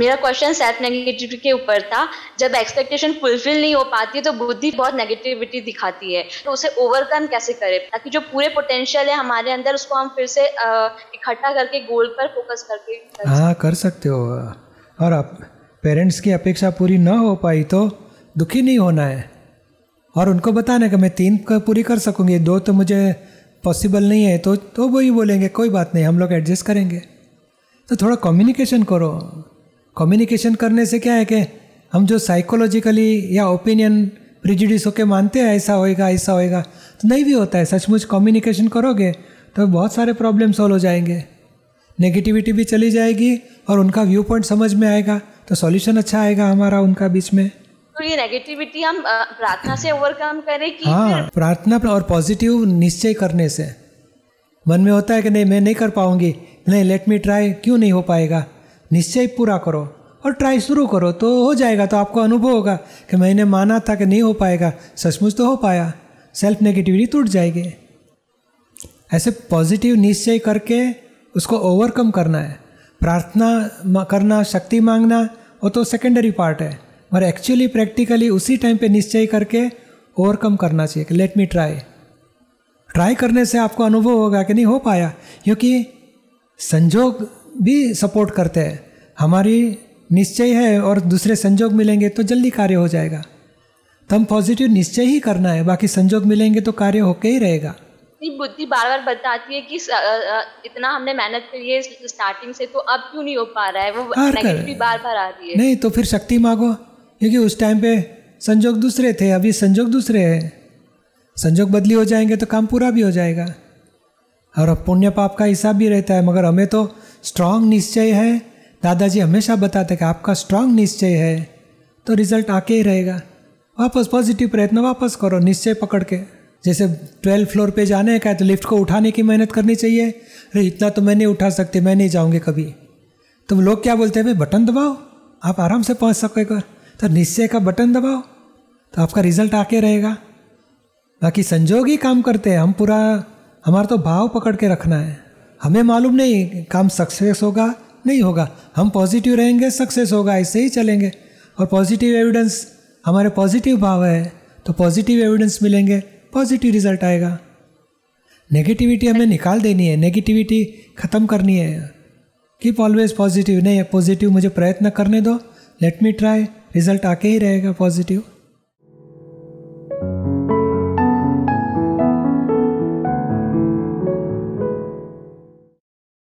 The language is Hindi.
मेरा क्वेश्चन सेल्फ नेगेटिविटी के ऊपर था। जब एक्सपेक्टेशन फुलफिल नहीं हो पाती तो बुद्धि बहुत नेगेटिविटी दिखाती है। तो उसे ओवरकम कैसे करें? ताकि जो पूरे पोटेंशियल है हमारे अंदर उसको हम फिर से इकट्ठा करके गोल पर फोकस करके हाँ कर सकते हो। और आप पेरेंट्स की अपेक्षा पूरी ना हो पाई तो दुखी नहीं होना है। और उनको बताना कि मैं तीन पूरी कर सकूँगी दो तो मुझे पॉसिबल नहीं है तो तो वही बोलेंगे कोई बात नहीं हम लोग एडजस्ट करेंगे। तो थोड़ा कम्युनिकेशन करो। कम्युनिकेशन करने से क्या है कि हम जो साइकोलॉजिकली या ओपिनियन प्रिजुडिस होके मानते हैं ऐसा होएगा ऐसा होएगा तो नहीं भी होता है। सचमुच कम्युनिकेशन करोगे तो बहुत सारे प्रॉब्लम सॉल्व हो जाएँगे। नेगेटिविटी भी चली जाएगी और उनका व्यू पॉइंट समझ में आएगा तो सॉल्यूशन अच्छा आएगा हमारा उनका बीच में। तो ये नेगेटिविटी हम प्रार्थना से ओवरकम करें कि हाँ प्रार्थना और पॉजिटिव निश्चय करने से। मन में होता है कि नहीं मैं नहीं कर पाऊँगी नहीं लेट मी ट्राई क्यों नहीं हो पाएगा? निश्चय पूरा करो और ट्राई शुरू करो तो हो जाएगा तो आपको अनुभव होगा कि मैंने माना था कि नहीं हो पाएगा, सचमुच तो हो पाया। सेल्फ नेगेटिविटी टूट जाएगी। ऐसे पॉजिटिव निश्चय करके उसको ओवरकम करना है। प्रार्थना करना, शक्ति मांगना, वो तो सेकेंडरी पार्ट है। मगर एक्चुअली प्रैक्टिकली उसी टाइम पे निश्चय करके ओवरकम करना चाहिए कि लेट मी ट्राई ट्राई करने से आपको अनुभव होगा कि नहीं हो पाया, क्योंकि संजोग भी सपोर्ट करते हैं। हमारी निश्चय है और दूसरे संजोग मिलेंगे तो जल्दी कार्य हो जाएगा। तो हम पॉजिटिव निश्चय ही करना है बाकी संजोग मिलेंगे तो कार्य होके ही रहेगा। बुद्धि बार बार बताती है कि इतना हमने मेहनत करी है स्टार्टिंग से तो अब क्यों नहीं हो पा रहा है? वो नेगेटिव बार बार आ रही है। नहीं तो फिर शक्ति मांगो क्योंकि उस टाइम पे संजोग दूसरे थे अभी संजोग दूसरे हैं। संजोग बदली हो जाएँगे तो काम पूरा भी हो जाएगा। और अब पुण्य पाप का हिसाब भी रहता है मगर हमें तो स्ट्रांग निश्चय है? दादाजी हमेशा बताते कि आपका स्ट्रांग निश्चय है। तो रिज़ल्ट आके ही रहेगा। वापस पॉजिटिव प्रयत्न वापस करो, निश्चय पकड़ के। जैसे ट्वेल्थ फ्लोर पे जाने का है तो लिफ्ट को उठाने की मेहनत करनी चाहिए। अरे, इतना तो मैं नहीं उठा सकती, मैं नहीं जाऊँगी कभी। तो लोग क्या बोलते हैं भाई बटन दबाओ। आप आराम से पहुँच सकेगा तो निश्चय का बटन दबाओ। तो आपका रिज़ल्ट आके रहेगा। बाकी संजोग ही काम करते हैं। हम पूरा, हमारा तो भाव पकड़ के रखना है। हमें मालूम नहीं, काम सक्सेस होगा, नहीं होगा। हम पॉजिटिव रहेंगे सक्सेस होगा, ऐसे ही चलेंगे। और पॉजिटिव एविडेंस हमारे पॉजिटिव भाव है तो पॉजिटिव एविडेंस मिलेंगे पॉजिटिव रिज़ल्ट आएगा। नेगेटिविटी हमें निकाल देनी है नेगेटिविटी ख़त्म करनी है। कीप ऑलवेज पॉजिटिव नहीं है पॉजिटिव मुझे प्रयत्न करने दो। लेट मी ट्राई रिज़ल्ट आके ही रहेगा पॉजिटिव